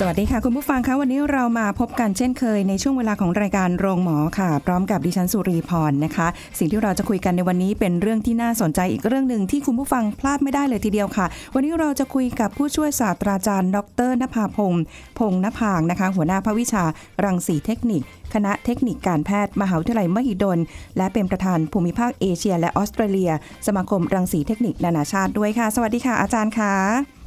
สวัสดีค่ะ คุณผู้ฟังคะวันนี้เรามาพบกันเช่นเคยในช่วงเวลาของรายการโรงหมอค่ะ พร้อมกับดิฉันสุรีพรนะคะ สิ่งที่เราจะคุยกันในวันนี้เป็นเรื่องที่น่าสนใจอีกเรื่องหนึ่งที่คุณผู้ฟังพลาดไม่ได้เลยทีเดียวค่ะ วันนี้เราจะคุยกับผู้ช่วยศาสตราจารย์ ดรนภาพงศ์พงศ์นภางนะคะ หัวหน้าภาควิชา รังสีเทคนิค คณะเทคนิคการแพทย์มหาวิทยาลัยมหิดล และเป็นประธานภูมิภาคเอเชีย และออสเตรเลีย สมาคมรังสีเทคนิคนานาชาติด้วยค่ะ สวัสดีค่ะอาจารย์ค่ะ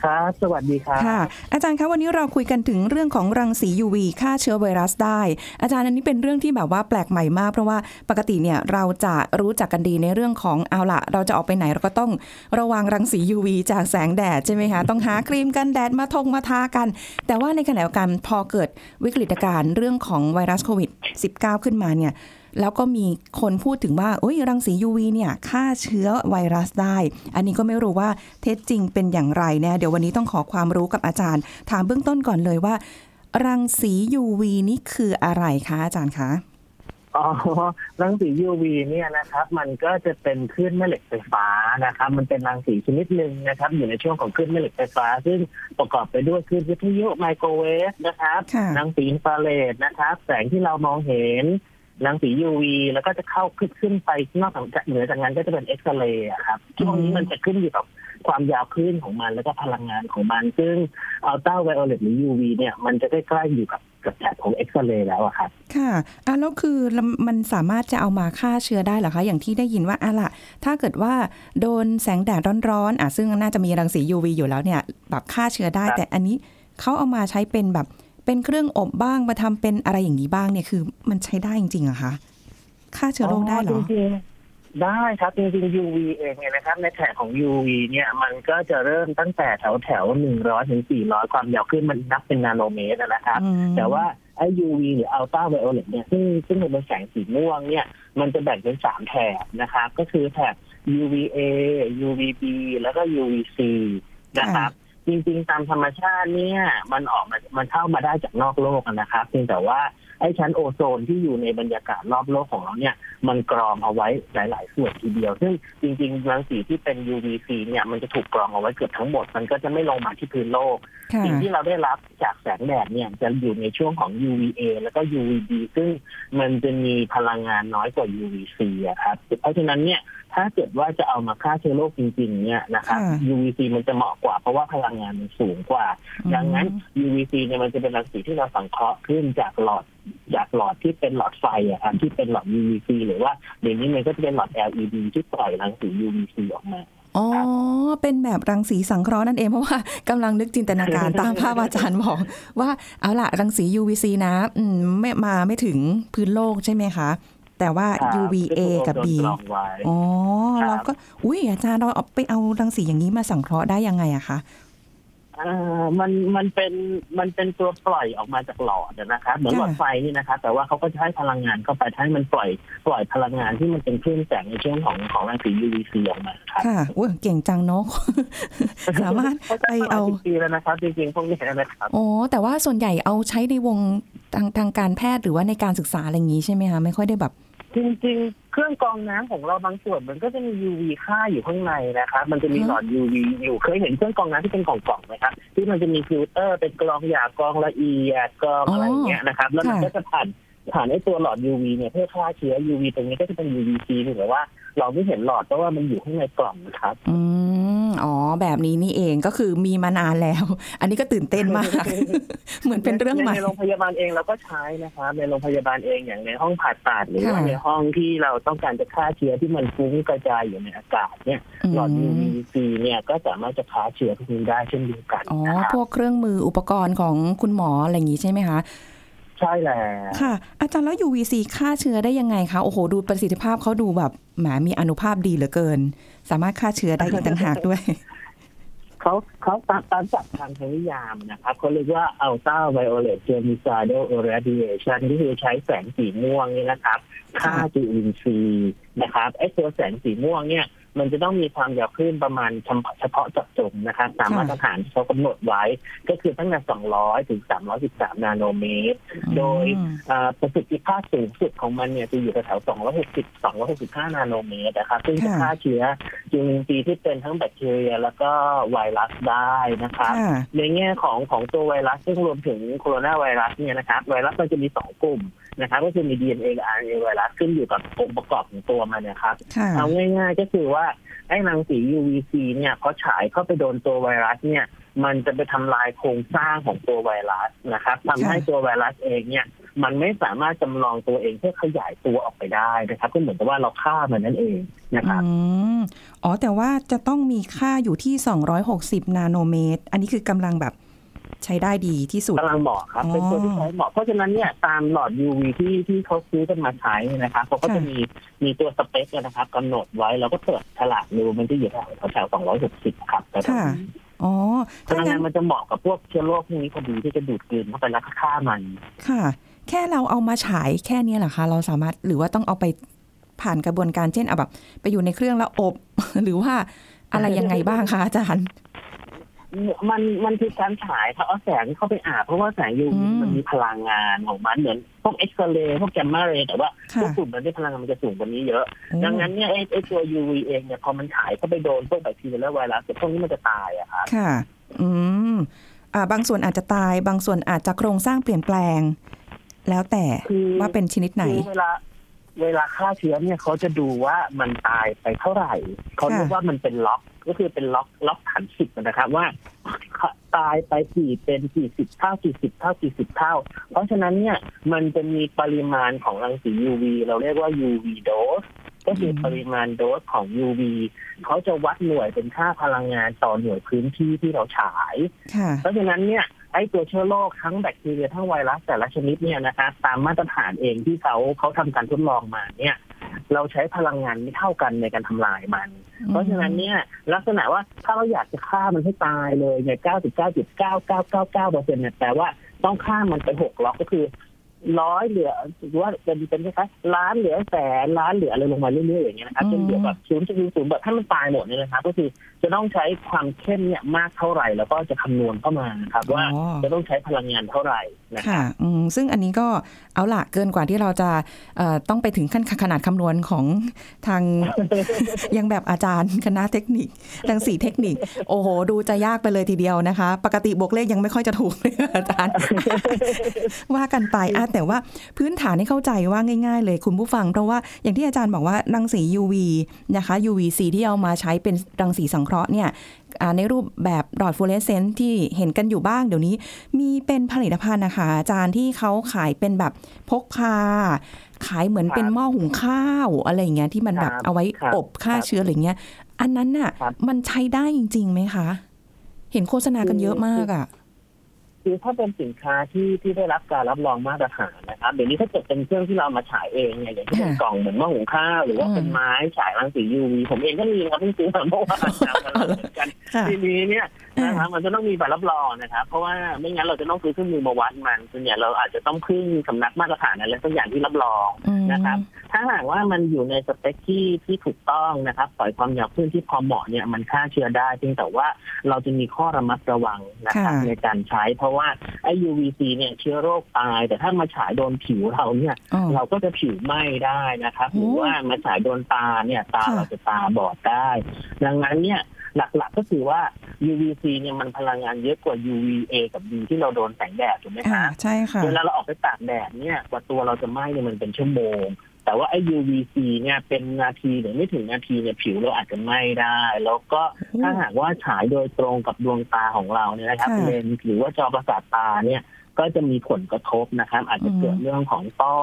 ครับสวัสดีครับค่ะ อาจารย์คะวันนี้เราคุยกันถึงเรื่องของรังสี UV ฆ่าเชื้อไวรัสได้ อาจารย์อันนี้เป็นเรื่องที่แบบว่าแปลกใหม่มาก เพราะว่าปกติเนี่ยเราจะรู้จักกันดีในเรื่องของเอาละเราจะออกไปไหนเราก็ต้องระวังรังสี UV จากแสงแดดใช่ไหมคะต้องหาครีมกันแดดมาทงมาทากัน แต่ว่าในขณะเดียวกันพอเกิดวิกฤตการณ์เรื่องของไวรัสโควิด -19 ขึ้นมาเนี่ย แล้วก็มีคนพูดถึงว่าโอ้ยรังสี UV เนี่ยฆ่าเชื้อไวรัสได้ อันนี้ก็ไม่รู้ว่าเท็จจริงเป็นอย่างไรนะเดี๋ยววันนี้ต้องขอความรู้กับอาจารย์ ถามเบื้องต้นก่อนเลยว่า รังสี UV นี่คืออะไรคะอาจารย์คะอ๋อรังสี UV เนี่ยนะครับ มันก็จะเป็นคลื่นแม่เหล็กไฟฟ้านะครับ มันเป็นรังสีชนิดหนึ่งนะครับ อยู่ในช่วงของคลื่นแม่เหล็กไฟฟ้า ซึ่งประกอบไปด้วยคลื่นวิทยุไมโครเวฟนะครับค่ะรังสีอินฟราเรดนะครับ แสงที่เรามองเห็น รังสี UV แล้วก็จะเข้าขึ้นขึ้นไปนอกจากเหนือจากนั้นก็จะเป็นเอ็กซเรย์อะครับช่วงนี้มันจะขึ้นอยู่กับความยาวคลื่นของมันแล้วก็พลังงานของมัน ซึ่งอัลตราไวโอเลตหรือ UV เนี่ยมันจะใกล้ๆอยู่กับกับแถบของเอ็กซเรย์แล้วอะครับค่ะอะแล้วคือมันสามารถจะเอามาฆ่าเชื้อได้เหรอคะ อย่างที่ได้ยินว่าอะล่ะ ถ้าเกิดว่าโดนแสงแดดร้อนๆอะซึ่งน่าจะมีรังสี UV อยู่แล้วเนี่ยแบบฆ่าเชื้อได้ครับแต่อันนี้เขาเอามาใช้เป็นแบบ เป็นเครื่องอบบ้างมาทำเป็นอะไรอย่างนี้บ้างเนี่ยคือ มันใช้ได้จริงๆเหรอคะฆ่าเชื้อโรคได้เหรอจริงๆได้ครับจริงๆ UV เองเนี่ยนะครับในแถบของ UV เนี่ยมันก็จะเริ่มตั้งแต่แถวแถวหนึ่งร้อยถึงสี่ร้อยความยาวขึ้นมันนับเป็นนาโนเมตรนะครับอืมแต่ว่าไอ้ UV หรืออัลตราไวโอเลตเนี่ยซึ่งซึ่งมันเป็นแสงสีม่วงเนี่ยมันจะแบ่งเป็นสามแถบนะครับ ก็คือแถบ UVA UVB แล้วก็ UVC นะครับ จริงๆ ตามธรรมชาติเนี่ยมันออกมามันเข้ามาได้จากนอกโลกอะนะครับเพียงแต่ว่าไอ้ชั้นโอโซนที่อยู่ในบรรยากาศรอบโลกของเราเนี่ย มันกรองเอาไว้หลาย ๆ ส่วนทีเดียว ซึ่งจริงๆรังสีที่เป็น UVC เนี่ยมันจะถูกกรองเอาไว้เกือบทั้งหมด มันก็จะไม่ลงมาที่พื้นโลกค่ะสิ่งที่เราได้รับจากแสงแดดเนี่ยจะอยู่ในช่วงของ UVA แล้วก็ UVB ซึ่งมันจะมีพลังงานน้อยกว่า UVC อะครับเพราะฉะนั้นเนี่ย ถ้าเกิดว่าจะเอามาฆ่าเชื้อโรคจริง ๆ เนี่ยนะครับค่ะ UVC มันจะเหมาะกว่า เพราะว่าพลังงานมันสูงกว่า ดังนั้น UVC เนี่ยมันจะเป็นรังสีที่เราสังเคราะห์ขึ้นจากหลอดจากหลอดที่เป็นหลอดไฟอะครับที่เป็นหลอด UVC หรือว่าเดี๋ยวนี้มันก็จะเป็นหลอด LED ที่ปล่อยรังสี UVC ออกมาอ๋อ เป็นแบบรังสีสังเคราะห์นั่นเองเพราะว่ากำลังนึกจินตนาการตามภาพอาจารย์บอกว่าเอาล่ะรังสี UVC นะ อืมไม่มาไม่ถึงพื้นโลกใช่ไหมคะ แต่ว่าครับ UVA กับ B ซึ่งโดนกรองไว้อ๋อครับเราก็ อุ้ยอาจารย์เราเอาไปเอารังสีอย่างนี้มาสังเคราะห์ได้ยังไงอะคะอ่ามันมันเป็นมันเป็นตัวปล่อยออกมาจากหลอดนะครับเหมือนหลอดไฟนี่นะครับแต่ว่าเขาก็จะให้พลังงานเข้าไปให้มันปล่อยปล่อยพลังงานที่มันเป็นคลื่นแสงในช่วงของของรังสี UVC ออกมาครับค่ะอุ้ยเก่งจังเนาะสามารถไปเอาหลยสิบปีแล้วนะครับจริงๆพวกนี้นะครับอ๋อแต่ว่าส่วนใหญ่เอาใช้ในวงทางทางการแพทย์หรือว่าในการศึกษาอะไรอย่างนี้ใช่ไหมคะไม่ค่อยได้แบบ จริงๆ เครื่องกรองน้ำของเราบางส่วนมันก็จะมี UV ค่าอยู่ข้างในนะครับ มันจะมีหลอด UV อยู่เคยเห็นเครื่องกรองน้ำที่เป็นกล่องๆไหมครับที่มันจะมีฟิลเตอร์เป็นกรองหยาบกรองละเอียดกรองอะไรอย่างเงี้ยนะครับ แล้วมันค่ะก็จะผ่านผ่านไอ้ตัวหลอด UV เนี่ยเพื่อฆ่าเชื้อ UV ตรงนี้ก็จะเป็น UVC หรือว่า เราไม่เห็นหลอดเพราะว่ามันอยู่ข้างในกล่องนะครับ อืม อ๋อแบบนี้นี่เองก็คือมีมานานแล้ว อันนี้ก็ตื่นเต้นมาก เหมือนเป็นเรื่องใหม่ในโรงพยาบาลเองเราก็ใช้นะครับในโรงพยาบาลเองอย่างในห้องผ่าตัดหรือว่าค่ะในห้องที่เราต้องการจะฆ่าเชื้อที่มันฟุ้งกระจายอยู่ในอากาศเนี่ยหลอด UVC เนี่ยก็สามารถจะฆ่าเชื้อพวกนี้ได้เช่นเดียวกันอ๋อนะครับพวกเครื่องมืออุปกรณ์ของคุณหมออะไรอย่างนี้ใช่ไหมคะใช่แล้วค่ะ อาจารย์แล้ว UVC ฆ่าเชื้อได้ยังไงคะ โอ้โห ดูประสิทธิภาพเขาดูแบบแหมมีอานุภาพดีเหลือเกิน สามารถฆ่าเชื้อได้อีกต่างหากด้วยเขาเขาตามตามจับทางทางนิยามนะครับเขาเรียกว่า ultraviolet germicidal irradiation ที่คือใช้แสงสีม่วงนี่นะครับฆ่าจุลินทรีย์นะครับไอ้ตัวแสงสีม่วงเนี่ย มันจะต้องมีความยาวคลื่นประมาณเฉพาะเจาะจงนะครับตามมาตรฐานที่เขากำหนดไว้ ก็คือตั้งแต่ 200 ถึง 313 นาโนเมตร โดยอืมอ่าประสิทธิภาพสูงสุดของมันเนี่ยจะอยู่แถวๆ260 265 นาโนเมตรนะครับซึ่งจะค่ะฆ่าเชื้อจุลินทรีย์ที่เป็นทั้งแบคทีเรีย แล้วก็ไวรัสได้นะครับค่ะในแง่ของของตัวไวรัสซึ่งรวมถึงโคโรนาไวรัสเนี่ยนะครับไวรัสมันจะมีสองกลุ่ม นะครับก็คือมี DNA กับ RNA ไวรัสขึ้นอยู่กับองค์ประกอบของตัวมันนะครับค่ะเอาง่าย ๆ ก็คือว่าไอ้รังสี UVC เนี่ยพอฉายเข้าไปโดนตัวไวรัสเนี่ย มันจะไปทำลายโครงสร้างของตัวไวรัสนะครับทำให้ตัวไวรัสเองเนี่ยมันไม่สามารถจำลองตัวเองเพื่อขยายตัวออกไปได้นะครับ ก็เหมือนกับว่าเราฆ่ามันนั่นเองนะครับอืมอ๋อแต่ว่าจะต้องมีค่าอยู่ที่ 260 นาโนเมตร อันนี้คือกำลังแบบ ใช้ได้ดีที่สุดกำลังเหมาะครับ เป็นตัวที่ใช้เหมาะ เพราะฉะนั้นเนี่ยตามหลอด UV ที่ที่เขาซื้อกันมาใช้เนยนะครับเขาก็จะค่ะมีมีตัวสเปคนะครับกำหนดไว้เราก็เปิดฉลากดูมันจะอยู่แถวแถว260ครับแต่ตรงค่ะนี้อ๋อพถ้าลังงั้งานนมันจะเหมาะกับพวกเชื้อโรคพวกนี้พอดีที่จะดูดกลืนเข้าไปแล้วก็ฆ่ามัน ค่ะ แค่เราเอามาฉายแค่เนี้ยเหรอคะ เราสามารถหรือว่าต้องเอาไปผ่านกระบวนการเช่นเอาแบบ ไปอยู่ในเครื่องแล้วอบ หรือว่าอะไรยังไงบ้างคะอาจารย์ มันมันคือการฉายครับเอาแสงเข้าไปอาบเพราะว่าแสง UV อืมมันมีพลังงานของมันเหมือนพวกเอ็กซเรย์พวกแกมมาเรย์แต่ว่าพค่ะวกกลุ่มนั้นที่พลังงานมันจะสูงกว่านี้เยอะโอ้ดังนั้นเนี่ยไอ้ไอ้ตัว UV เองเนี่ยพอมันฉายเข้าไปโดนพวกแบคทีเรียและไวรัสพวกนี้มันจะตายอะครับค่ะ อืมอ่าบางส่วนอาจจะตาย บางส่วนอาจจะโครงสร้างเปลี่ยนแปลง แล้วแต่คือว่าเป็นชนิดไหนคือเวลาเวลาฆ่าเชื้อเนี่ยเขาจะดูว่ามันตายไปเท่าไหร่เขาเรียกว่ามันเป็นล็อก ก็คือเป็นล็อกล็อกฐานสิบนะครับว่าตายไปกี่เป็นกี่สิบเท่ากี่สิบเท่ากี่สิบเท่า เพราะฉะนั้นเนี่ยมันจะมีปริมาณของรังสี UV เราเรียกว่า UV dose ก็คือปริมาณโดสของ UV เขาจะวัดหน่วยเป็นค่าพลังงานต่อหน่วยพื้นที่ที่เราฉายค่ะเพราะฉะนั้นเนี่ยไอ้ตัวเชื้อโรคทั้งแบคทีเรียทั้งไวรัสแต่ละชนิดเนี่ยนะครับตามมาตรฐานเองที่เขาเขาทำการทดลองมาเนี่ย เราใช้พลังงานไม่เท่ากันในการทำลายมัน เพราะฉะนั้นเนี่ยลักษณะว่าถ้าเราอยากจะฆ่ามันให้ตายเลยเนี่ย99.9999เปอร์เซ็นต์เนี่ยแปลว่าต้องฆ่ามันไปหกล็อกก็คือร้อยเหลือหรือว่าเป็นเป็นคล้ายๆล้านเหลือแสนล้านเหลืออะไรลงมาเรื่อยๆอย่างเงี้ยนะครับจนเหลือแบบศูนย์จุดศูนย์แบบให้มันตายหมดเนี่ยนะครับ ก็คือจะต้องใช้ความเข้มเนี่ยมากเท่าไหร่ แล้วก็จะคำนวณเข้ามานะครับ ว่าอ๋อจะต้องใช้พลังงานเท่าไหร่นะครับค่ะอืมซึ่งอันนี้ก็เอาละเกินกว่าที่เราจะเอ่อต้องไปถึงขั้นขนาดคำนวณของทางยังแบบอาจารย์คณะเทคนิครังสีเทคนิค โอ้โห ดูจะยากไปเลยทีเดียวนะคะ ปกติบวกเลขยังไม่ค่อยจะถูกเลยอาจารย์ ว่ากันไปอะแต่ว่าพื้นฐานให้เข้าใจว่าง่าย ๆ เลยคุณผู้ฟัง เพราะว่าอย่างที่อาจารย์บอกว่ารังสี UV นะคะ UVC ที่เอามาใช้เป็นรังสีสังเคราะห์เนี่ยอ่า ในรูปแบบหลอดฟลูออเรสเซนต์ที่เห็นกันอยู่บ้างเดี๋ยวนี้ มีเป็นผลิตภัณฑ์นะคะอาจารย์ที่เขาขายเป็นแบบพกพา ขายเหมือนเป็นหม้อหุงข้าวอะไรอย่างเงี้ยที่มันแบบครับเอาไว้ครับอบฆ่าครับเชื้ออะไรเงี้ย อันนั้นน่ะครับมันใช้ได้จริงๆไหมคะ เห็นโฆษณากันเยอะมากอะ คือถ้าเป็นสินค้าที่ที่ได้รับการรับรองมาตรฐานนะครับเดี๋ยวนี้ถ้าเกิดเป็นเครื่องที่เรามาฉายเองเนี่ยอย่างที่เป็นค่ะกล่องเหมือนหม้อหุงข้าวหรือว่าอืมเป็นไม้ฉายรังสี UV ผมเองก็มีครับเพิ่งซื้อมาเมื่อวานนะครับเหมือนกันค่ะทีนี้เนี่ยอ่า นนะครับมันจะต้องมีใบรับรองนะครับ เพราะว่าไม่งั้นเราจะต้องซื้อเครื่องมือมาวัดมันส่วนใหญ่เราอาจจะต้องพึ่งสำนักมาตรฐานอะไรสักอย่างที่รับรองอืมนะครับ ถ้าหากว่ามันอยู่ในสเปคที่ที่ถูกต้องนะครับปล่อยความยาวคลื่นที่พอเหมาะเนี่ยมันฆ่าเชื้อได้เพียงแต่ว่าเราจะมีข้อระมัดระวังนะครับค่ะในการใช้ เพราะว่าไอ้ UVC เนี่ยเชื้อโรคตาย แต่ถ้ามาฉายโดนผิวเราเนี่ยอ๋อเราก็จะผิวไหม้ได้นะครับโอ้หรือว่ามาฉายโดนตาเนี่ยตาค่ะเราจะตาบอดได้ ดังนั้นเนี่ย หลักๆก็คือว่า UVC เนี่ยมันพลังงานเยอะกว่า UVA กับ B ที่เราโดนแสงแดดถูกไหมอ่าคะใช่ค่ะเวลาเราออกไปตากแดดเนี่ยกว่าตัวเราจะไหม้เนี่ยมันเป็นชั่วโมง แต่ว่าไอ้ UVC เนี่ยเป็นนาทีหรือไม่ถึงนาทีเนี่ยผิวเราอาจจะไหม้ได้ แล้วก็โอ้ถ้าหากว่าฉายโดยตรงกับดวงตาของเราเนี่ยนะครับค่ะเลนส์หรือว่าจอประสาทตาเนี่ย ก็จะมีผลกระทบนะครับ อาจจะเกิดอืมเรื่องของต้อ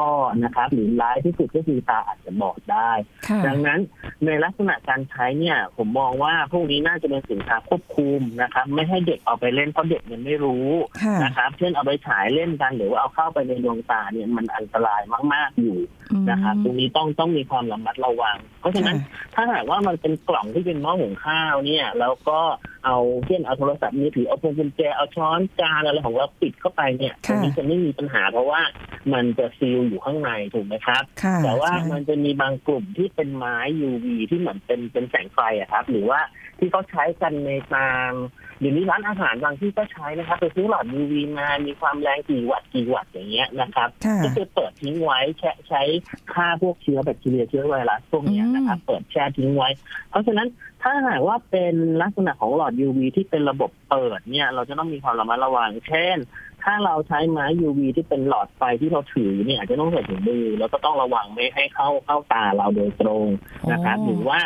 นะครับ หรือร้ายที่สุดก็คือตาอาจจะบอดได้ค่ะดังนั้นในลักษณะการใช้เนี่ย ผมมองว่าพวกนี้น่าจะเป็นสินค้าควบคุมนะครับ ไม่ให้เด็กเอาไปเล่นเพราะเด็กมันไม่รู้ค่ะนะครับ เช่นเอาไปฉายเล่นกันหรือว่าเอาเข้าไปในดวงตาเนี่ยมันอันตรายมาก ๆอยู่อืมนะครับตรงนี้ต้องต้องมีความระมัดระวัง เพราะฉะนั้นถ้าหากว่ามันเป็นกล่องที่เป็นหม้อหุงข้าวเนี่ยแล้วก็เอาเช่นเอาโทรศัพท์มือถือเอาพวงกุญแจเอาช้อนจานอะไรของเราปิดเข้าไปเนี่ยตรงนี้จะไม่มีปัญหาเพราะว่ามันจะซีลอยู่ข้างในถูกไหมครับค่ะแต่ว่าใช่มันจะมีบางกลุ่มที่เป็นไม้ UV ที่เหมือนเป็นเป็นแสงไฟอะครับ หรือว่า ที่เขาใช้กันในตามเดี๋ยวนี้ร้านอาหารบางที่ก็ใช้นะครับไปซื้อหลอด UV มามีความแรงกี่วัตต์กี่วัตต์อย่างเงี้ยนะครับค่ะก็คือเปิดทิ้งไว้แช่ใช้ฆ่าพวกเชื้อแบคทีเรียเชื้อไวรัสพวกเนี้ยนะครับเปิดแช่ทิ้งไว้ เพราะฉะนั้นถ้าหากว่าเป็นลักษณะของหลอด UV ที่เป็นระบบเปิดเนี่ย เราจะต้องมีความระมัดระวังเช่น ถ้าเราใช้ไม้ UV ที่เป็นหลอดไฟที่เราถือเนี่ยอาจจะต้องใส่ถุงมือแล้วก็ต้องระวังไม่ให้เข้าเข้าตาเราโดยตรงนะครับหรือว่า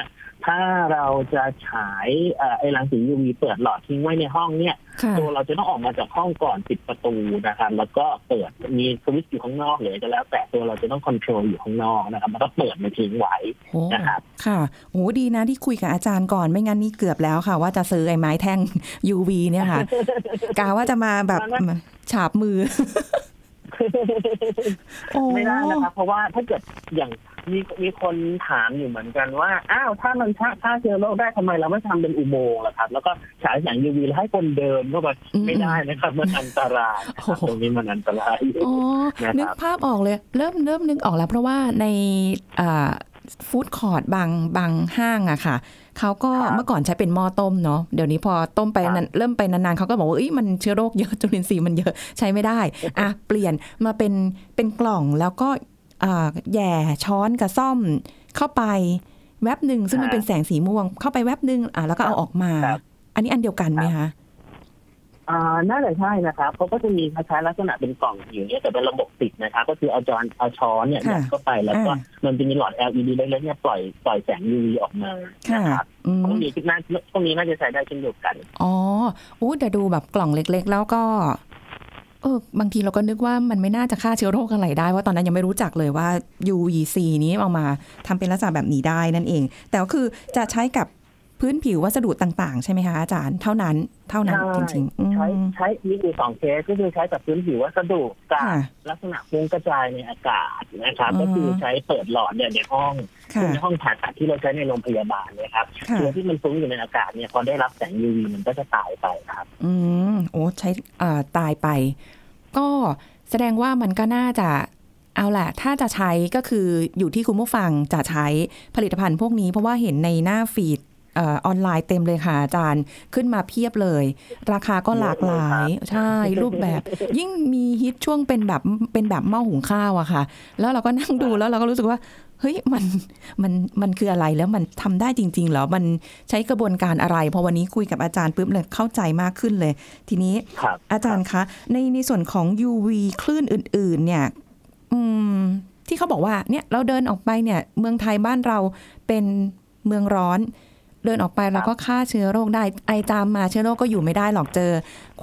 ถ้าเราจะฉายเอ่อไอ้รังสี UV เปิดหลอดทิ้งไว้ในห้องเนี่ยค่ะตัวเราจะต้องออกมาจากห้องก่อนปิดประตูนะครับ แล้วก็เปิดมีสวิตช์อยู่ข้างนอกหรือจะแล้ว แต่ตัวเราจะต้องคอนโทรลอยู่ข้างนอกนะครับแล้วก็เปิดมาทิ้งไว้โอ้นะครับค่ะโอ้ดีนะที่คุยกับอาจารย์ก่อนไม่งั้นนี่เกือบแล้วค่ะ ว่าจะซื้อไอ้ไม้แท่ง UV เนี่ยค่ะกาว่าจะมาแบบมันฉาบมือโอ้ ไม่ได้นะครับเพราะว่าถ้าเกิดอย่างมีมีคนถามอยู่เหมือนกันว่า อ้าวถ้ามันฆ่าฆ่าเชื้อโรคได้ทำไมเราไม่ทำเป็นอุโมงค์ล่ะครับ แล้วก็ฉายแสง UV แล้วให้คนเดินเข้าไปไม่ได้นะครับ มันอันตรายนะครับตรงนี้มันอันตรายอ๋อนะครับนึกภาพออกเลย เริ่มเริ่มนึกออกแล้ว เพราะว่าในฟู้ดคอร์ดบางบางห้างอะค่ะ เขาก็ครับเมื่อก่อนใช้เป็นหม้อต้มเนาะเดี๋ยวนี้พอต้มไปครับนานเริ่มไปนานๆเขาก็บอกว่าเอ้ยมันเชื้อโรคเยอะจุลินทรีย์มันเยอะใช้ไม่ได้อะเปลี่ยนมาเป็นเป็นกล่องแล้วก็อ่าแหย่ช้อนกับซ่อมเข้าไปแวบหนึ่งซึ่งมันเป็นแสงสีม่วงเข้าไปแวบหนึ่งอะแล้วก็เอาออกมาครับอันนี้อันเดียวกันไหมคะ อ่าน่าจะใช่นะครับเขาก็จะมีคล้ายๆลักษณะเป็นกล่องอยู่เนี่ยแต่เป็นระบบติดนะครับ ก็คือเอาจอนเอาช้อนเนี่ยค่ะยัดเข้าไปแล้วก็อ่ามันจะมีหลอด LED เล็กๆเนี่ยปล่อยปล่อยแสง UV ออกมาค่ะนะครับอืมพวกนี้น่าพวกนี้น่าจะใช้ได้เช่นเดียวกัน อ๋ออู้แต่ดูแบบกล่องเล็ก ๆ แล้วก็เออบางทีเราก็นึกว่ามันไม่น่าจะฆ่าเชื้อโรคอะไรได้ว่าตอนนั้นยังไม่รู้จักเลยว่า UVC นี้เอามาทำเป็นลักษณะแบบนี้ได้นั่นเอง แต่ก็คือจะใช้กับ พื้นผิววัสดุต่างๆ ใช่ไหมคะอาจารย์เท่านั้นเท่านั้นใช่จริงๆอืมใช้ใช้มีอยู่สองเคสก็คือใช้กับพื้นผิววัสดุกับค่ะลักษณะฟุ้งกระจายในอากาศนะครับอืมก็คือใช้เปิดหลอดเนี่ยในห้องค่ะในห้องผ่าตัดที่เราใช้ในโรงพยาบาลเนี่ยครับค่ะเชื้อที่มันฟุ้งอยู่ในอากาศเนี่ยพอได้รับแสง UV มันก็จะตายไปครับ อืมโอ้ใช้อ่าตายไป ก็แสดงว่ามันก็น่าจะเอาแหละ ถ้าจะใช้ก็คืออยู่ที่คุณผู้ฟังจะใช้ผลิตภัณฑ์พวกนี้ เพราะว่าเห็นในหน้าฟีดเออออนไลน์เต็มเลยค่ะอาจารย์ขึ้นมาเพียบเลย ราคาก็หลากหลาย ใช่รูปแบบ ยิ่งมีฮิตช่วงเป็นแบบเป็นแบบหม้อหุงข้าวอะค่ะ แล้วเราก็นั่งดูแล้วเราก็รู้สึกว่าเฮ้ยมันมันมันคืออะไรแล้วมันทำได้จริงๆเหรอมันใช้กระบวนการอะไรพอวันนี้คุยกับอาจารย์ปุ๊บเลยเข้าใจมากขึ้นเลย ทีนี้ครับอาจารย์คะ ในในส่วนของ UV คลื่นอื่น ๆ เนี่ย อืม ที่เขาบอกว่าเนี่ยเราเดินออกไปเนี่ย เมืองไทยบ้านเราเป็นเมืองร้อน เดินออกไปเราก็ฆ่าเชื้อโรคได้ไอจามมาเชื้อโรคก็อยู่ไม่ได้หรอกเจอ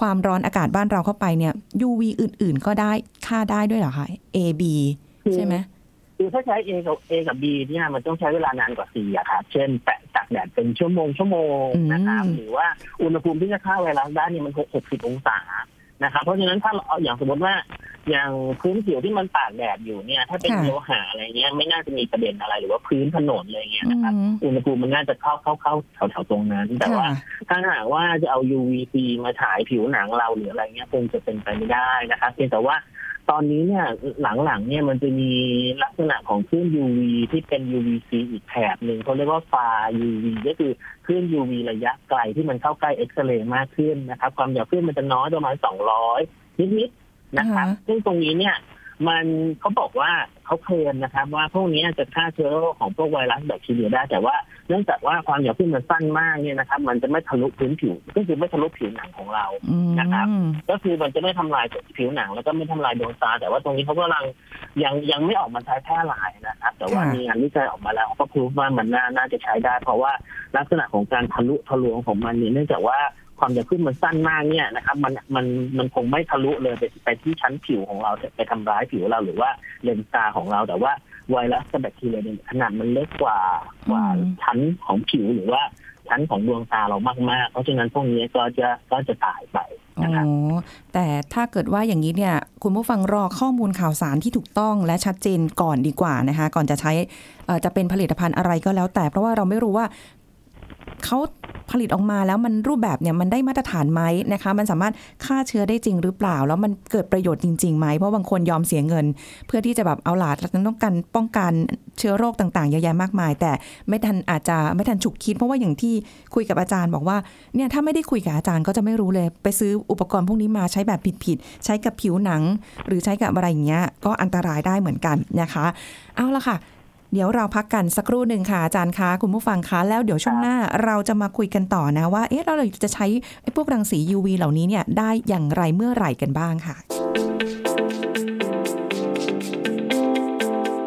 ความร้อนอากาศบ้านเราเข้าไปเนี่ย UV อื่น ๆ ก็ได้ฆ่าได้ด้วยเหรอคะ A B ใช่ไหมคือถ้าใช้ A กับ A กับ B เนี่ยมันต้องใช้เวลานานกว่า C อะครับ เช่นแปะตากแดดเป็นชั่วโมงชั่วโมงอืมนะครับ หรือว่าอุณหภูมิที่จะฆ่าไวรัสได้เนี่ยมัน60องศา นะครับเพราะฉะนั้นถ้าเราเอาอย่างสมมติว่าอย่างพื้นผิวที่มันตากแดดอยู่เนี่ย ถ้าเป็นค่ะโลหะอะไรเงี้ยไม่น่าจะมีประเด็นอะไรหรือว่าพื้นถนนอะไรเงี้ยนะครับอืมอุณหภูมิมันน่าจะเข้าเข้าเข้าแถวแถวๆตรงนั้น แต่ว่าค่ะถ้าหากว่าจะเอา UVC มาฉายผิวหนังเราหรืออะไรเงี้ยคงจะเป็นไปไม่ได้นะครับเพียงแต่ว่า ตอนนี้เนี่ยหลังๆเนี่ยมันจะมีลักษณะของคลื่น UV ที่เป็น UVC อีกแถบหนึ่งเขาเรียกว่าฟา UV ก็คือคลื่น UV ระยะไกลที่มันเข้าใกล้เอ็กซเรย์มากขึ้นนะครับ ความยาวคลื่นมันจะน้อยประมาณ 200 นิดๆนะครับอ่าฮะซึ่งตรงนี้เนี่ย มันเขาบอกว่าเขาเคลมนะครับว่าพวกนี้จะฆ่าเชื้อโรคของพวกไวรัสแบคทีเรียได้ แต่ว่าเนื่องจากว่าความยาวคลื่นมันสั้นมากเนี่ยนะครับ มันจะไม่ทะลุพื้นผิว ก็คือไม่ทะลุผิวหนังของเราอืมนะครับ ก็คือมันจะไม่ทำลายผิวหนัง แล้วก็ไม่ทำลายดวงตา แต่ว่าตรงนี้เขากำลังยังยังไม่ออกมาใช้แพร่หลายนะครับ แต่ว่าค่ะมีงานวิจัยออกมาแล้วเขาก็พูดว่ามันน่าน่าจะใช้ได้ เพราะว่าลักษณะของการทะลุทะลวงของมันเนี่ยเนื่องจากว่า ความยาวคลื่นมันสั้นมากเนี่ยนะครับมันมันมันคงไม่ทะลุเลยไปไปที่ชั้นผิวของเราไปทำร้ายผิวเราหรือว่าเลนส์ตาของเราแต่ว่าไวรัสกับแบคทีเรียเนี่ยขนาดมันเล็กกว่ากว่าอืมชั้นของผิวหรือว่าชั้นของดวงตาเรามาก ๆ เพราะฉะนั้นพวกนี้ก็จะก็จะตายไปอ๋อนะครับแต่ถ้าเกิดว่าอย่างนี้เนี่ย คุณผู้ฟังรอข้อมูลข่าวสารที่ถูกต้องและชัดเจนก่อนดีกว่านะคะ ก่อนจะใช้เอ่อจะเป็นผลิตภัณฑ์อะไรก็แล้วแต่เพราะว่าเราไม่รู้ว่า เขาผลิตออกมาแล้วมันรูปแบบเนี่ยมันได้มาตรฐานไหมนะคะ มันสามารถฆ่าเชื้อได้จริงหรือเปล่า แล้วมันเกิดประโยชน์จริงๆไหมเพราะบางคนยอมเสียเงิน เพื่อที่จะแบบเอาหลาดแล้วต้องการป้องกันเชื้อโรคต่างๆเยอะแยะมากมาย แต่ไม่ทันอาจจะไม่ทันฉุกคิด เพราะว่าอย่างที่คุยกับอาจารย์บอกว่าเนี่ยถ้าไม่ได้คุยกับอาจารย์ก็จะไม่รู้เลย ไปซื้ออุปกรณ์พวกนี้มาใช้แบบผิดๆใช้กับผิวหนัง หรือใช้กับอะไรอย่างเงี้ยก็อันตรายได้เหมือนกันนะคะ เอาละค่ะ เดี๋ยวเราพักกันสักครู่หนึ่งค่ะอาจารย์คะคุณผู้ฟังคะแล้วเดี๋ยวช่วงหน้าเราจะมาคุยกันต่อนะว่าเอ๊ะเราจะใช้ไอ้พวกรังสี UV เหล่านี้เนี่ยได้อย่างไรเมื่อไหร่กันบ้างค่ะ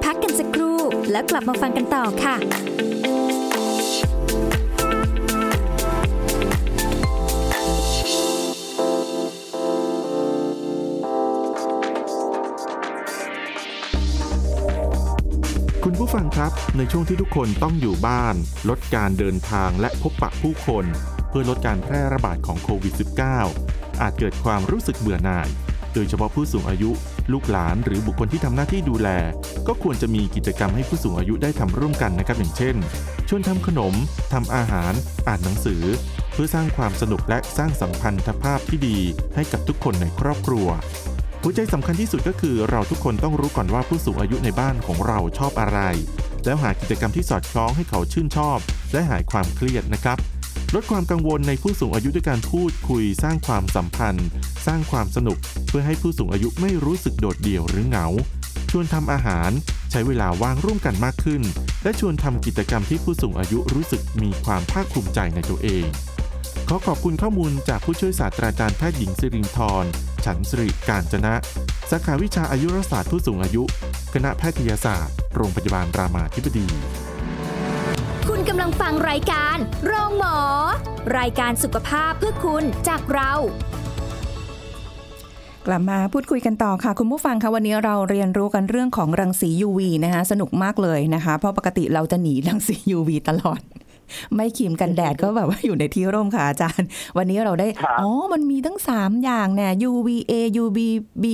พักกันสักครู่แล้วกลับมาฟังกันต่อค่ะ ผู้ฟังครับ ในช่วงที่ทุกคนต้องอยู่บ้าน ลดการเดินทางและพบปะผู้คน เพื่อลดการแพร่ระบาดของโควิด -19 อาจเกิดความรู้สึกเบื่อหน่าย โดยเฉพาะผู้สูงอายุ ลูกหลานหรือบุคคลที่ทำหน้าที่ดูแล ก็ควรจะมีกิจกรรมให้ผู้สูงอายุได้ทำร่วมกันนะครับอย่างเช่น ชวนทำขนมทำอาหาร อ่านหนังสือ เพื่อสร้างความสนุกและสร้างสัมพันธภาพที่ดีให้กับทุกคนในครอบครัว หัวใจสำคัญที่สุดก็คือเราทุกคนต้องรู้ก่อนว่าผู้สูงอายุในบ้านของเราชอบอะไร แล้วหากิจกรรมที่สอดคล้องให้เขาชื่นชอบ และหายความเครียดนะครับลดความกังวลในผู้สูงอายุด้วยการพูดคุยสร้างความสัมพันธ์ สร้างความสนุก เพื่อให้ผู้สูงอายุไม่รู้สึกโดดเดี่ยวหรือเหงา ชวนทำอาหาร ใช้เวลาว่างร่วมกันมากขึ้น และชวนทำกิจกรรมที่ผู้สูงอายุรู้สึกมีความภาคภูมิใจในตัวเอง ขอขอบคุณข้อมูลจากผู้ช่วยศาสตราจารย์แพทย์หญิงสิรินทร์ฉันสิริการจนะ สาขาวิชาอายุรศาสตร์ผู้สูงอายุ คณะแพทยศาสตร์ โรงพยาบาลรามาธิบดี คุณกำลังฟังรายการโรงหมอ รายการสุขภาพเพื่อคุณจากเรากลับมาพูดคุยกันต่อค่ะ คุณผู้ฟังคะวันนี้เราเรียนรู้กันเรื่องของรังสี UV นะคะสนุกมากเลยนะคะ เพราะปกติเราจะหนีรังสี UV ตลอด ไม่ครีมกันแดดก็แบบว่าอยู่ในที่ร่มค่ะอาจารย์ วันนี้เราได้ครับอ๋อ มันมีทั้ง 3 อย่างเนี่ย UVA UVB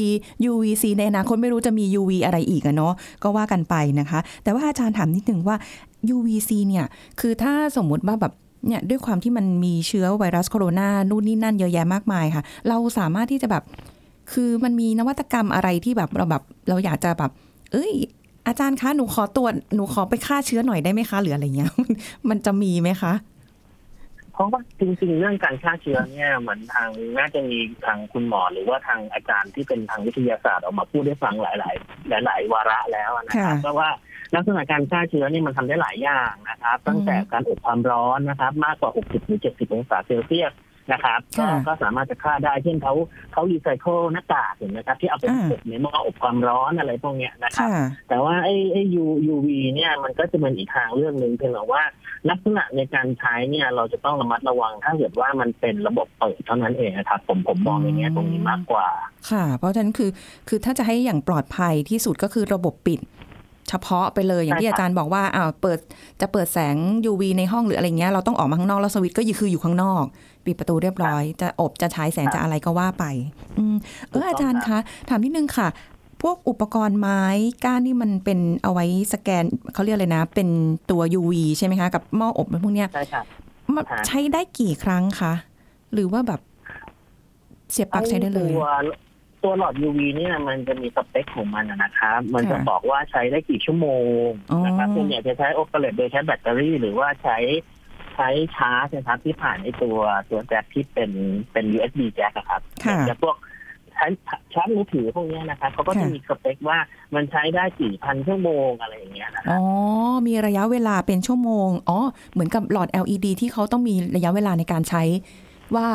UVC ในอนาคตไม่รู้จะมี UV อะไรอีกอะเนาะก็ว่ากันไปนะคะ แต่ว่าอาจารย์ถามนิดนึงว่า UVC เนี่ย คือถ้าสมมุติว่าแบบเนี่ยด้วยความที่มันมีเชื้อไวรัสโคโรนานู่นนี่นั่นเยอะแยะมากมายค่ะ เราสามารถที่จะแบบ คือมันมีนวัตกรรมอะไรที่แบบเราแบบเราอยากจะแบบ เอ้ย อาจารย์คะหนูขอตรวจหนูขอไปฆ่าเชื้อหน่อยได้ไหมคะ หรืออะไรเงี้ยมันมันจะมีไหมคะเพราะว่าจริงๆ เรื่องการฆ่าเชื้อเนี่ยเหมือนทางน่าจะมีทางคุณหมอหรือว่าทางอาจารย์ที่เป็นทางวิทยาศาสตร์ออกมาพูดให้ฟังหลาย ๆ หลาย ๆ วาระแล้วนะครับค่ะเพราะว่าลักษณะการฆ่าเชื้อนี่มันทำได้หลายอย่างนะครับ ตั้งแต่การอบความร้อนนะครับ มากกว่า 60หรือ70 องศาเซลเซียส นะครับก็ค่ะก็สามารถจะฆ่าได้เช่นเขาเขารีไซเคิลหน้ากากเห็นไหมครับ ที่เอาไปอ่าอบในหม้ออบความร้อนอะไรพวกเนี้ยนะครับค่ะแต่ว่าไอ้ไอ้ U UV เนี่ยมันก็จะเป็นอีกทางเรื่องหนึ่งเพียงแต่ว่าลักษณะในการใช้เนี่ยเราจะต้องระมัดระวังถ้าเกิดว่ามันเป็นระบบเปิดเท่านั้นเองนะครับ ผมผมมองในแง่ตรงนี้มากกว่า ค่ะ เพราะฉะนั้นคือคือถ้าจะให้อย่างปลอดภัยที่สุดก็คือระบบปิดเฉพาะไปเลยอย่างที่ใช่ค่ะอาจารย์บอกว่าอ้าวเปิดจะเปิดแสง UV ในห้องหรืออะไรเงี้ยเราต้องออกมาข้างนอกแล้วสวิตช์ก็คืออยู่ข้างนอก ปิดประตูเรียบร้อย จะอบจะฉายแสงจะอะไรก็ว่าไป อืมเอออาจารย์คะ ถามนิดนึงค่ะ พวกอุปกรณ์ไม้ก้านนี่มันเป็นเอาไว้สแกนเขาเรียกอะไรนะ เป็นตัว UV ใช่ไหมคะ กับหม้ออบพวกเนี้ยใช่ครับมันค่ะใช้ได้กี่ครั้งคะ หรือว่าแบบเสียบปลั๊กใช้ได้เลยตัวตัวหลอด UV เนี่ยมันจะมีสเปคของมันอะนะครับ มันจะค่ะบอกว่าใช้ได้กี่ชั่วโมงนะครับอ๋อส่วนใหญ่จะใช้โอเปเรตโดยใช้แบตเตอรี่หรือว่าใช้ ใช้ชาร์จนะครับที่ผ่านไอตัวตัวแจ็คที่เป็นเป็น USB แจ็คอะครับค่ะจะพวกใช้ชาร์จมือถือพวกเนี้ยนะครับเขาก็จะค่ะมีสเปคว่ามันใช้ได้กี่พันชั่วโมงอะไรอย่างเงี้ยนะคอ๋รับอมีระยะเวลาเป็นชั่วโมง อ๋อ เหมือนกับหลอด LED ที่เขาต้องมีระยะเวลาในการใช้ ว่า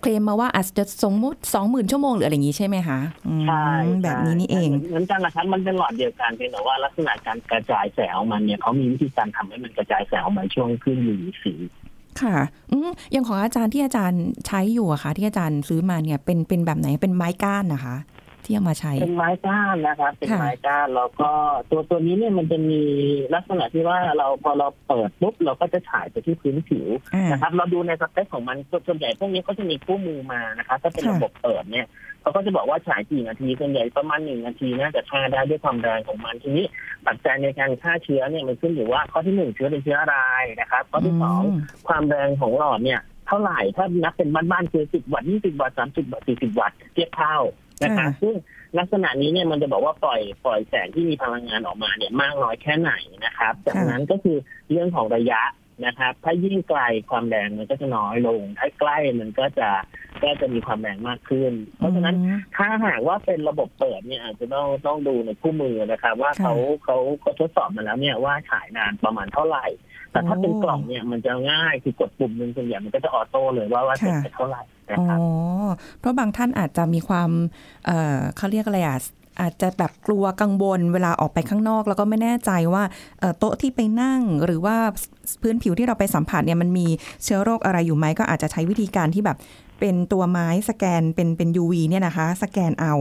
เคลมมาว่าอาจจะสมมุติสองหมื่นชั่วโมงหรืออะไรอย่างนี้ใช่ไหมคะอืมใช่แบบนี้นี่เองเหมือนกันนะครับมันเป็นหลอดเดียวกันเพียงแต่ว่าลักษณะการกระจายแสงของมันเนี่ยเขามีวิธีการทำให้มันกระจายแสงออกมาช่วงขึ้น UVC ค่ะอืมอย่างของอาจารย์ที่อาจารย์ใช้อยู่อะค่ะที่อาจารย์ซื้อมาเนี่ยเป็นเป็นแบบไหนเป็นไม้ก้านนะคะ ที่เอามาใช้ เป็นไม้ก้านนะครับ เป็นค่ะไม้ก้านแล้วก็ตัวตัวนี้เนี่ยมันจะมีลักษณะที่ว่าเราพอเราเปิดปุ๊บเราก็จะฉายไปที่พื้นผิวอ่านะครับ เราดูในสเปคของมันส่วนใหญ่พวกนี้ก็จะมีคู่มือมานะครับถ้าเป็นค่ะระบบเปิดเนี่ยเขาก็จะบอกว่าฉายกี่นาทีส่วนใหญ่ประมาณหนึ่งนาทีน่าจะฆ่าได้ด้วยความแรงของมันทีนี้ปัจจัยในการฆ่าเชื้อเนี่ยมันขึ้นอยู่ว่าข้อที่หนึ่งเชื้อเป็นเชื้ออะไรนะครับข้อที่สองมความแรงของหลอดเนี่ยเท่าไหร่ถ้านับเป็นบ้านๆคือสิบวัตต์ยี่สิบวัตต์สามสิบวัตต์สี่สิบวัตต์เทียบเท่า นะครับค่ะซึ่งลักษณะนี้เนี่ยมันจะบอกว่าปล่อยปล่อยแสงที่มีพลังงานออกมาเนี่ยมากน้อยแค่ไหนนะครับ จากนั้นก็คือเรื่องของระยะนะครับ ถ้ายิ่งไกลความแรงมันก็จะน้อยลง ถ้าใกล้มันก็จะก็จะมีความแรงมากขึ้น เพราะฉะนั้นอืมถ้าหากว่าเป็นระบบเปิดเนี่ยอาจจะต้องต้องดูในคู่มือนะครับ ว่าค่ะเขาเขาเขาทดสอบมาแล้วเนี่ยว่าฉายนานประมาณเท่าไหร่ แต่ถ้าเป็นโอ้กล่องเนี่ยมันจะง่ายคือกดปุ่มหนึ่งส่วนใหญ่มันก็จะออโต้เลยว่าว่าเสร็จค่ะไปเท่าไหร่นะอ๋อครับเพราะบางท่านอาจจะมีความเอ่อเขาเรียกอะไรอะอาจจะแบบกลัวกังวลเวลาออกไปข้างนอก แล้วก็ไม่แน่ใจว่าเอ่อโต๊ะที่ไปนั่ง หรือว่าพื้นผิวที่เราไปสัมผัสเนี่ยมันมีเชื้อโรคอะไรอยู่ไหมก็อาจจะใช้วิธีการที่แบบเป็นตัวไม้สแกนเป็นเป็น UV เนี่ยนะคะ สแกนเอา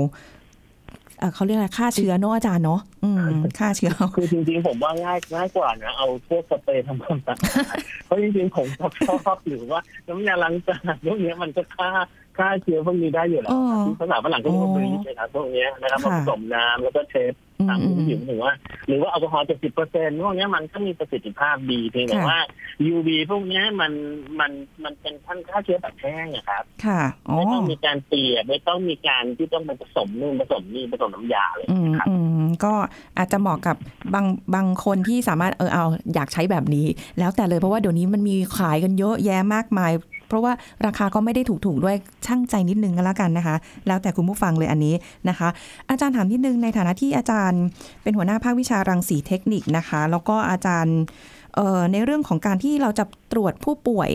เอ่อเขาเรียกอะไรฆ่าเชื้อเนอะอาจารย์เนาะอืมฆ่าเชื้อเอาคือจริงๆผมว่าง่ายง่ายกว่านะเอาพวกสเปรย์ทำความสะอาดเพราะจริงๆผมชอบหรือว่าน้ำยาล้างจานพวกเนี้ยมันก็ฆ่า ฆ่าเชื้อพวกนี้ได้อยู่แล้วอ๋อที่ภาษาฝรั่งก็เรียกว่าอ๋บอรีชนะครับพวกเนี้ยนะครับค่ะผสมน้ำแล้วก็เทปอืมตามอืพื้นมผิวถึงว่าหรือว่าแอลกอฮอล์70เปอร์เซ็นต์พวกเนี้ยมันก็มีประสิทธิภาพดีเพียงแต่ค่ะว่า UV พวกเนี้ยมันมันมันเป็นท่านฆ่าเชื้อแบบแห้งอะครับค่ะอ๋อไม่ต้องมีการเตียไม่ต้องมีการที่ต้องไปผสมนู่นผสมนี่ผสมน้ำยาเลยอืมนะครับอืมก็อาจจะเหมาะกับบางบางคนที่สามารถเออเอาอยากใช้แบบนี้ แล้วแต่เลยเพราะว่าเดี๋ยวนี้มันมีขายกันเยอะแยะมากมาย เพราะว่าราคาก็ไม่ได้ถูกๆด้วยช่างใจนิดนึงก็แล้วกันนะคะ แล้วแต่คุณผู้ฟังเลยอันนี้นะคะ อาจารย์ถามนิดนึงในฐานะที่อาจารย์เป็นหัวหน้าภาควิชารังสีเทคนิคนะคะ แล้วก็อาจารย์ในเรื่องของการที่เราจะตรวจผู้ป่วย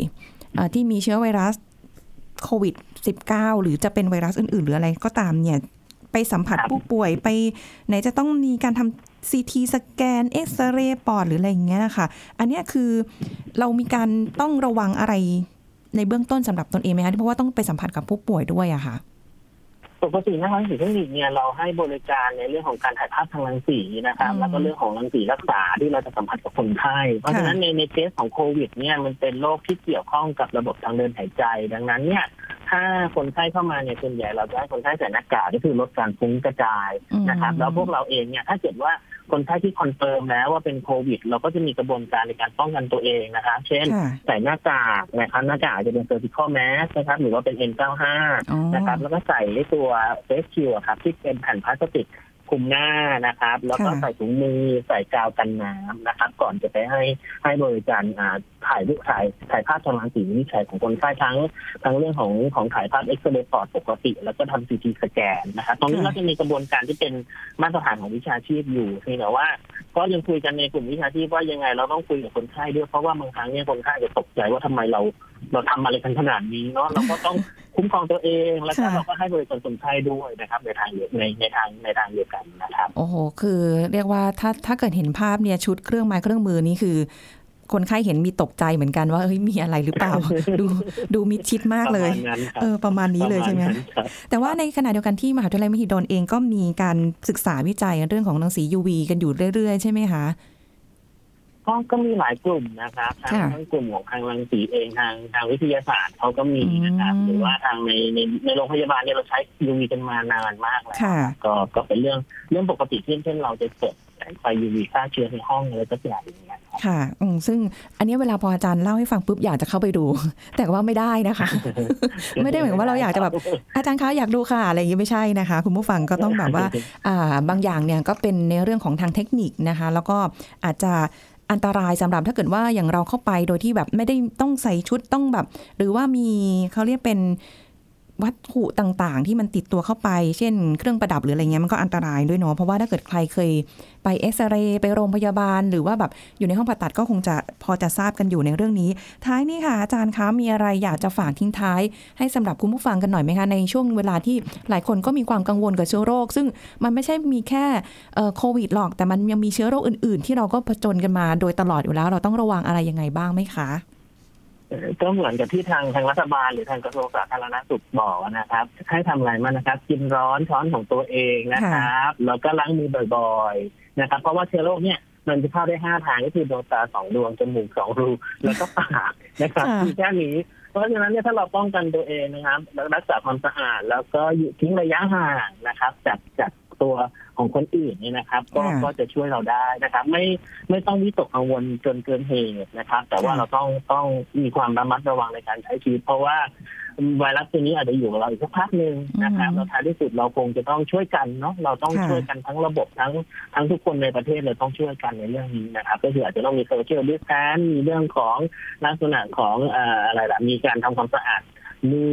ที่มีเชื้อไวรัสโควิด -19 หรือจะเป็นไวรัสอื่น ๆ หรืออะไรก็ตามเนี่ยไปสัมผัสผู้ป่วยไปไหนจะต้องมีการทำซีทีสแกนเอ็กซเรย์ปอดหรืออะไรอย่างเงี้ยนะคะอันนี้คือเรามีการต้องระวังอะไร ในเบื้องต้นสำหรับตนเองไหมคะเพราะว่าต้องไปสัมผัสกับผู้ป่วยด้วยอะค่ะปกตินะคะสีเทคนิคเนี่ยเราให้บริการในเรื่องของการถ่ายภาพทางรังสีนะครับอืมแล้วก็เรื่องของรังสีรักษาที่เราจะสัมผัสกับคนไข้เพราะฉะนั้นในในเคสของโควิดเนี่ยมันเป็นโรคที่เกี่ยวข้องกับระบบทางเดินหายใจ ดังนั้นเนี่ยถ้าคนไข้เข้ามาเนี่ยส่วนใหญ่เราจะให้คนไข้ใส่หน้ากากก็คือลดการฟุ้งกระจายนะครับแล้วพวกเราเองเนี่ยถ้าเกิดว่า คนไข้ที่ confirm แล้วว่าเป็นโควิด เราก็จะมีกระบวนการในการป้องกันตัวเองนะครับเช่นค่ะใส่หน้ากากนะครับหน้ากากอาจจะเป็น surgical mask นะครับหรือว่าเป็น N95 อ๋อนะครับ แล้วก็ใส่ในตัว face shield ครับที่เป็นแผ่นพลาสติกคลุมหน้านะครับ แล้วก็ค่ะใส่ถุงมือใส่กาวน์กันน้ำนะครับ ก่อนจะไปให้ให้บริการอ่าถ่ายรูปถ่ายถ่ายภาพทางรังสีวินิจฉัยของคนไข้ทั้งทั้งเรื่องของของถ่ายภาพเอ็กซเรย์ปอดปกติ แล้วก็ทำซีทีสแกนนะครับตรงนี้ค่ะเราจะมีกระบวนการที่เป็นมาตรฐานของวิชาชีพอยู่เพียงแต่ว่า ก็ยังคุยกันในกลุ่มวิชาชีพว่ายังไงเราต้องคุยกับคนไข้ด้วยเพราะว่าบางครั้งเนี่ยคนไข้จะตกใจว่าทำไมเราเราทำอะไรกันขนาดนี้เนาะเราก็ต้องคุ้มครองตัวเองแล้วก็ค่ะเราก็ให้บริการคนไข้ด้วยนะครับ ในทางเดียวในในทางในทางเดียวกันนะครับ โอ้โห คือเรียกว่าถ้าถ้าเกิดเห็นภาพเนี่ยชุดเครื่องไม้เครื่องมือนี่คือ คนไข้เห็นมีตกใจเหมือนกันว่าเฮ้ยมีอะไรหรือเปล่า ดูดูมิดชิดมากเลยประมาณนั้นครับเออประมาณนี้เลยใช่ไหมประาณนั้นครับแต่ว่าในขณะเดียวกันที่มหาวิทยาลัยมหิดลเองก็มีการศึกษาวิจัยเรื่องของรังสี UV กันอยู่เรื่อยๆ ใช่ไหมคะก็ก็มีหลายกลุ่มนะครับทั้งค่ะทั้งกลุ่มของทางรังสีเองทางทางวิทยาศาสตร์เขาก็มีนะครับอืมหรือว่าทางในในในโรงพยาบาลเนี่ยเราใช้ UV กันมานานมากแล้วค่ะก็ก็เป็นเรื่องเรื่องปกติที่เช่นเราจะเปิดแสงไฟ UV ฆ่าเชื้อในห้องอะไรก็อย่างอย่างเงี้ย ครับค่ะอืมซึ่งอันเนี้ยเวลาพออาจารย์เล่าให้ฟังปุ๊บอยากจะเข้าไปดู แต่ว่าไม่ได้นะคะ ไม่ได้เหมือนว่าเราอยากจะแบบอาจารย์คะอยากดูค่ะอะไรอย่างนี้ไม่ใช่นะคะ คุณผู้ฟังก็ต้องแบบว่าอ่าบางอย่างเนี่ยก็เป็นในเรื่องของทางเทคนิคนะคะ แล้วก็อาจจะอันตรายสำหรับถ้าเกิดว่าอย่างเราเข้าไปโดยที่แบบไม่ได้ต้องใส่ชุดต้องแบบ หรือว่ามีเขาเรียกเป็น วัตถุต่างๆ ที่มันติดตัวเข้าไป เช่นเครื่องประดับหรืออะไรเงี้ยมันก็อันตรายด้วยเนาะเพราะว่าถ้าเกิดใครเคยไปเอ็กซเรย์ไปโรงพยาบาล หรือว่าแบบอยู่ในห้องผ่าตัดก็คงจะพอจะทราบกันอยู่ในเรื่องนี้ ท้ายนี้ค่ะอาจารย์คะมีอะไรอยากจะฝากทิ้งท้าย ให้สำหรับคุณผู้ฟังกันหน่อยไหมคะในช่วงเวลาที่หลายคนก็มีความกังวลกับเชื้อโรค ซึ่งมันไม่ใช่มีแค่โควิดหรอก แต่มันยังมีเชื้อโรคอื่น ๆ ที่เราก็ผจญกันมาโดยตลอดอยู่แล้ว เราต้องระวังอะไรยังไงบ้างไหมคะ ก็เหมือนกับที่ทางทางรัฐบาลหรือทางกระทรวงสาธารณสุขบอกนะครับ ให้ทำอะไรมานะครับ กินร้อนช้อนของตัวเองนะครับแล้วก็ล้างมือบ่อยๆนะครับ เพราะว่าเชื้อโรคเนี่ยมันจะเข้าได้ห้าทางก็คือดวงตาสองดวงจมูกสองรูแล้วก็ปากนะครับค่ะมีแค่นี้เพราะฉะนั้นเนี่ยถ้าเราป้องกันตัวเองนะครับรักษาความสะอาดแล้วก็อยู่ทิ้งระยะห่างนะครับจากจากตัว ของคนอื่นเนี่ยนะครับ ก็ค่ะก็จะช่วยเราได้นะครับ ไม่ไม่ต้องวิตกกังวลจนเกินเหตุนะครับ แต่ว่าค่ะเราต้องต้องมีความระมัดระวังในการใช้ชีวิตเพราะว่าไวรัสตัวนี้อาจจะอยู่กับเราอีกสักพักหนึ่งนะครับแล้วท้ายที่สุดเราคงจะต้องช่วยกันเนาะเราต้องค่ะ ช่วยกันทั้งระบบทั้งทั้งทุกคนในประเทศเลยต้องช่วยกันในเรื่องนี้นะครับ ก็คืออาจจะต้องมีโซเชียลดิสแทนมีเรื่องของลักษณะของเอ่ออะไรล่ะมีการทำความสะอาด มือ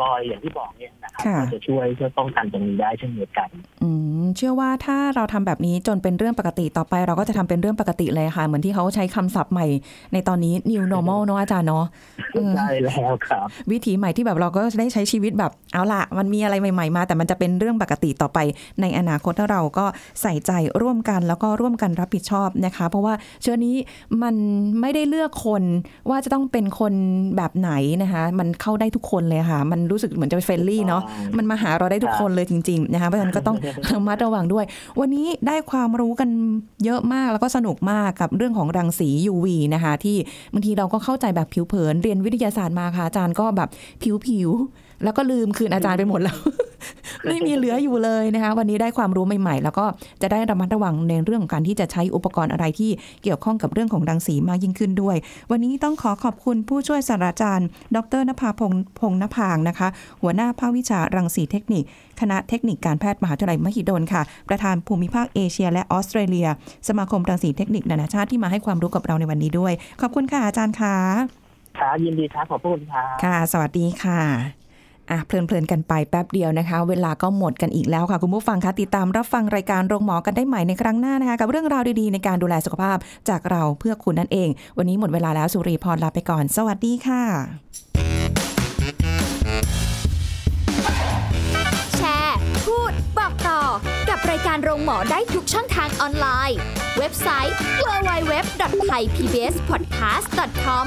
บ่อยๆ อย่างที่บอกเนี่ยนะครับค่ะก็จะช่วยช่วยป้องกันตรงนี้ได้เช่นเดียวกัน อืมเชื่อว่าถ้าเราทำแบบนี้จนเป็นเรื่องปกติต่อไป เราก็จะทำเป็นเรื่องปกติเลยค่ะ เหมือนที่เขาใช้คำศัพท์ใหม่ ในตอนนี้ new normal เนอะอาจารย์เนาะเออใช่แล้วครับ วิถีใหม่ที่แบบเราก็ได้ใช้ชีวิตแบบเอาล่ะมันมีอะไรใหม่ ๆ มา แต่มันจะเป็นเรื่องปกติต่อไป ในอนาคตถ้าเราก็ใส่ใจร่วมกันแล้วก็ร่วมกันรับผิดชอบนะคะ เพราะว่าเชื้อนี้มันไม่ได้เลือกคนว่าจะต้องเป็นคนแบบไหนนะคะ มันเข้าได้ทุกคนเลยค่ะ มันรู้สึกเหมือนจะเป็น friendly เนาะมันมาหาเราได้ทุกคนเลยจริงๆนะคะเพราะฉะนั้นก็ต้องระมัดระวังด้วย วันนี้ได้ความรู้กันเยอะมากแล้วก็สนุกมากกับเรื่องของรังสี UV นะคะ ที่บางทีเราก็เข้าใจแบบผิวเผินเรียนวิทยาศาสตร์มาค่ะอาจารย์ก็แบบผิวๆ แล้วก็ลืมคืนอาจารย์ไปหมดแล้ว ไม่มีเหลืออยู่เลยนะคะ วันนี้ได้ความรู้ใหม่ๆ แล้วก็จะได้ระมัดระวังในเรื่องของการที่จะใช้อุปกรณ์อะไรที่เกี่ยวข้องกับเรื่องของรังสีมากยิ่งขึ้นด้วย วันนี้ต้องขอขอบคุณผู้ช่วยศาสตราจารย์ ดรนภาพงศ์พงศ์นภางนะคะ หัวหน้าภาควิชารังสีเทคนิค คณะเทคนิคการแพทย์มหาวิทยาลัยมหิดลค่ะ ประธานภูมิภาคเอเชีย และออสเตรเลีย สมาคมรังสีเทคนิคนานาชาติที่มาให้ความรู้กับเราในวันนี้ด้วย ขอบคุณค่ะอาจารย์ค่ะครับยินดีครับขอบพระคุณครับค่ะ สวัสดีค่ะ อะเพลินๆกันไปแป๊บเดียวนะคะ เวลาก็หมดกันอีกแล้วค่ะ คุณผู้ฟังคะติดตามรับฟังรายการโรงหมอกันได้ใหม่ในครั้งหน้านะคะกับเรื่องราวดีๆในการดูแลสุขภาพจากเราเพื่อคุณนั่นเอง วันนี้หมดเวลาแล้วสุรีพรลาไปก่อน สวัสดีค่ะ แชร์ พูด บอกต่อ กับรายการโรงหมอได้ทุกช่องทางออนไลน์เว็บไซต์ www.thaipbspodcast.com